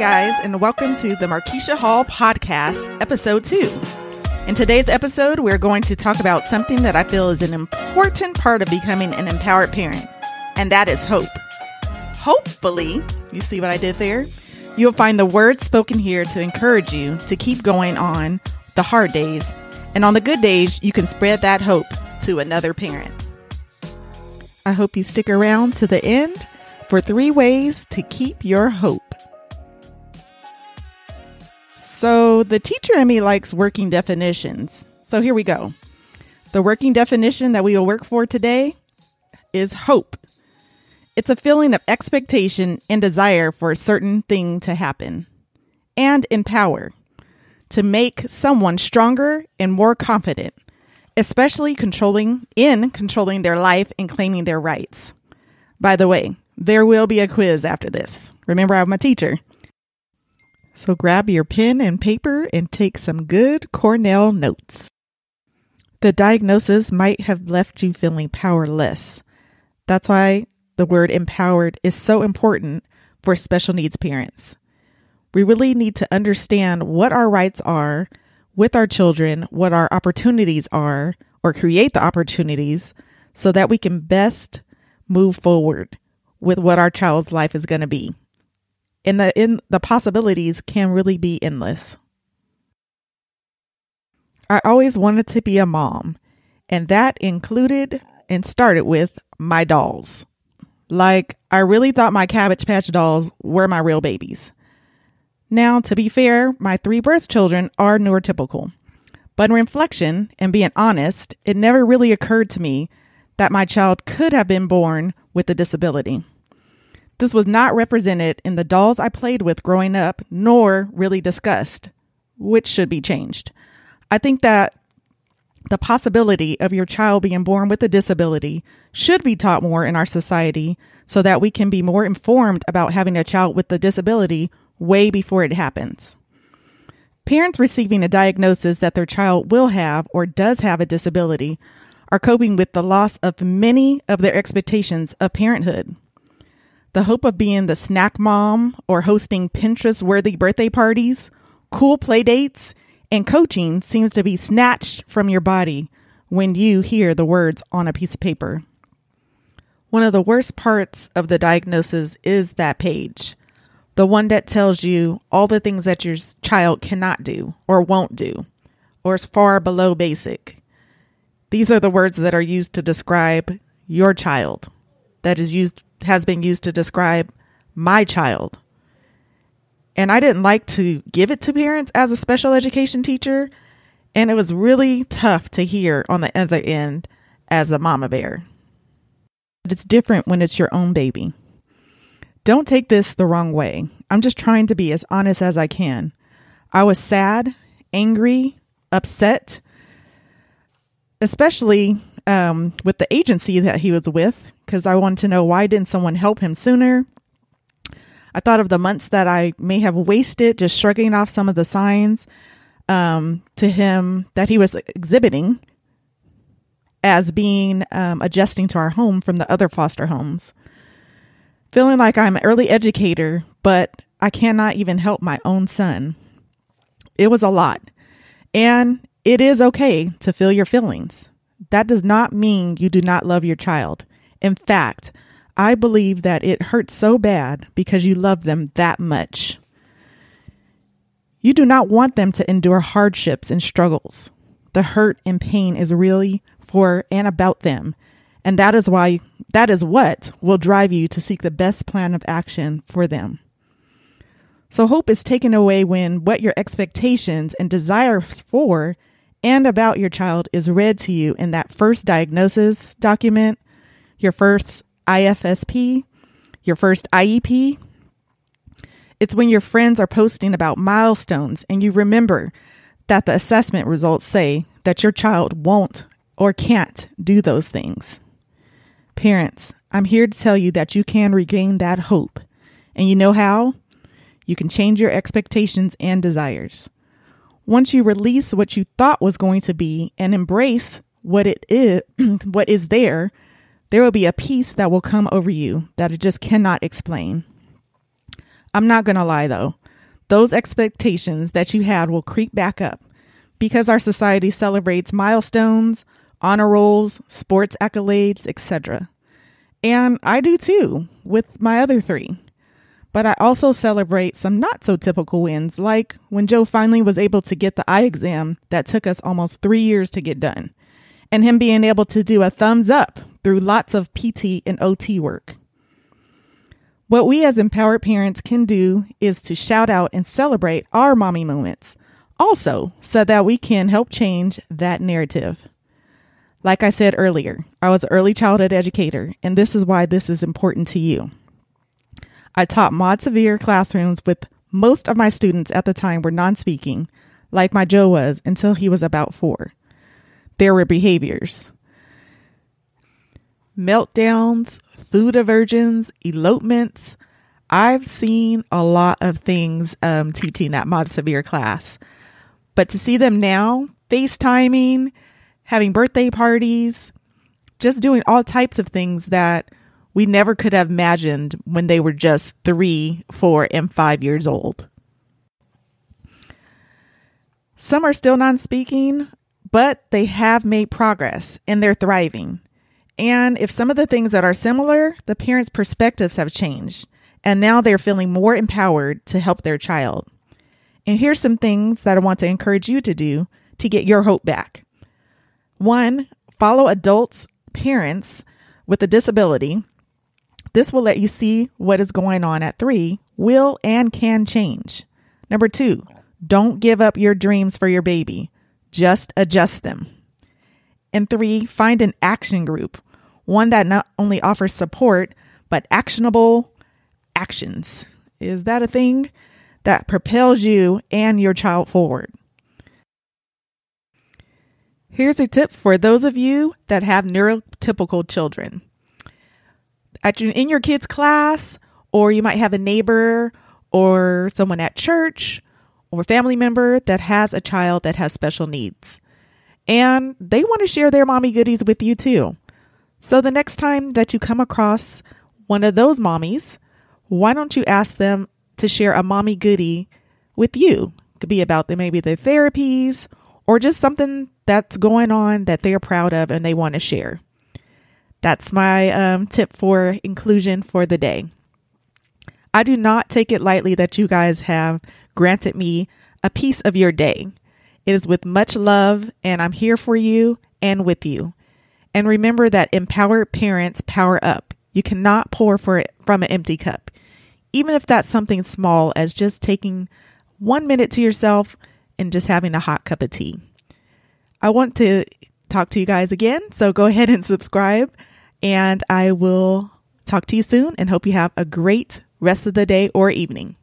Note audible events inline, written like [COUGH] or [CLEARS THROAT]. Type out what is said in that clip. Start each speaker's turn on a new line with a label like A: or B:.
A: guys, and welcome to the Markeisha Hall Podcast, Episode 2. In today's episode, we're going to talk about something that I feel is an important part of becoming an empowered parent, and that is hope. Hopefully, you see what I did there? You'll find the words spoken here to encourage you to keep going on the hard days, and on the good days, you can spread that hope to another parent. I hope you stick around to the end for three ways to keep your hope. So, the teacher in me likes working definitions. So, here we go. The working definition that we will work for today is hope. It's a feeling of expectation and desire for a certain thing to happen, and empower to make someone stronger and more confident, especially controlling in controlling their life and claiming their rights. By the way, there will be a quiz after this. Remember, I'm a teacher. So grab your pen and paper and take some good Cornell notes. The diagnosis might have left you feeling powerless. That's why the word empowered is so important for special needs parents. We really need to understand what our rights are with our children, what our opportunities are, or create the opportunities so that we can best move forward with what our child's life is going to be and the in the possibilities can really be endless. I always wanted to be a mom, and that included and started with my dolls. Like I really thought my cabbage patch dolls were my real babies. Now, to be fair, my three birth children are neurotypical. But in reflection and being honest, it never really occurred to me that my child could have been born with a disability. This was not represented in the dolls I played with growing up, nor really discussed, which should be changed. I think that the possibility of your child being born with a disability should be taught more in our society so that we can be more informed about having a child with a disability way before it happens. Parents receiving a diagnosis that their child will have or does have a disability are coping with the loss of many of their expectations of parenthood. The hope of being the snack mom or hosting Pinterest worthy birthday parties, cool play dates, and coaching seems to be snatched from your body when you hear the words on a piece of paper. One of the worst parts of the diagnosis is that page, the one that tells you all the things that your child cannot do or won't do, or is far below basic. These are the words that are used to describe your child, that is used has been used to describe my child. And I didn't like to give it to parents as a special education teacher. And it was really tough to hear on the other end as a mama bear. But it's different when it's your own baby. Don't take this the wrong way. I'm just trying to be as honest as I can. I was sad, angry, upset, especially um, with the agency that he was with because I wanted to know why didn't someone help him sooner. I thought of the months that I may have wasted just shrugging off some of the signs um, to him that he was exhibiting as being um, adjusting to our home from the other foster homes. Feeling like I'm an early educator, but I cannot even help my own son. It was a lot. And it is okay to feel your feelings. That does not mean you do not love your child. In fact, I believe that it hurts so bad because you love them that much. You do not want them to endure hardships and struggles. The hurt and pain is really for and about them. And that is why, that is what will drive you to seek the best plan of action for them. So hope is taken away when what your expectations and desires for and about your child is read to you in that first diagnosis document your first IFSP, your first IEP. It's when your friends are posting about milestones and you remember that the assessment results say that your child won't or can't do those things. Parents, I'm here to tell you that you can regain that hope. And you know how? You can change your expectations and desires. Once you release what you thought was going to be and embrace what it is, [CLEARS THROAT] what is there, there will be a peace that will come over you that it just cannot explain. I'm not going to lie though. those expectations that you had will creep back up because our society celebrates milestones, honor rolls, sports accolades, etc. And I do too with my other three. But I also celebrate some not so typical wins, like when Joe finally was able to get the eye exam that took us almost three years to get done, and him being able to do a thumbs up through lots of PT and OT work. What we as empowered parents can do is to shout out and celebrate our mommy moments, also, so that we can help change that narrative. Like I said earlier, I was an early childhood educator, and this is why this is important to you. I taught Mod Severe classrooms with most of my students at the time were non speaking, like my Joe was until he was about four. There were behaviors meltdowns, food aversions, elopements. I've seen a lot of things um, teaching that Mod Severe class. But to see them now, FaceTiming, having birthday parties, just doing all types of things that we never could have imagined when they were just three, four, and five years old. Some are still non speaking, but they have made progress and they're thriving. And if some of the things that are similar, the parents' perspectives have changed, and now they're feeling more empowered to help their child. And here's some things that I want to encourage you to do to get your hope back. One, follow adults, parents with a disability this will let you see what is going on at three, will and can change. Number two, don't give up your dreams for your baby, just adjust them. And three, find an action group, one that not only offers support, but actionable actions. Is that a thing that propels you and your child forward? Here's a tip for those of you that have neurotypical children at your, in your kids' class, or you might have a neighbor or someone at church or a family member that has a child that has special needs. And they want to share their mommy goodies with you too. So the next time that you come across one of those mommies, why don't you ask them to share a mommy goodie with you? It could be about the, maybe their therapies or just something that's going on that they're proud of and they want to share. That's my um, tip for inclusion for the day. I do not take it lightly that you guys have granted me a piece of your day. It is with much love, and I'm here for you and with you. And remember that empowered parents power up. You cannot pour for it from an empty cup, even if that's something small as just taking one minute to yourself and just having a hot cup of tea. I want to talk to you guys again, so go ahead and subscribe. And I will talk to you soon and hope you have a great rest of the day or evening.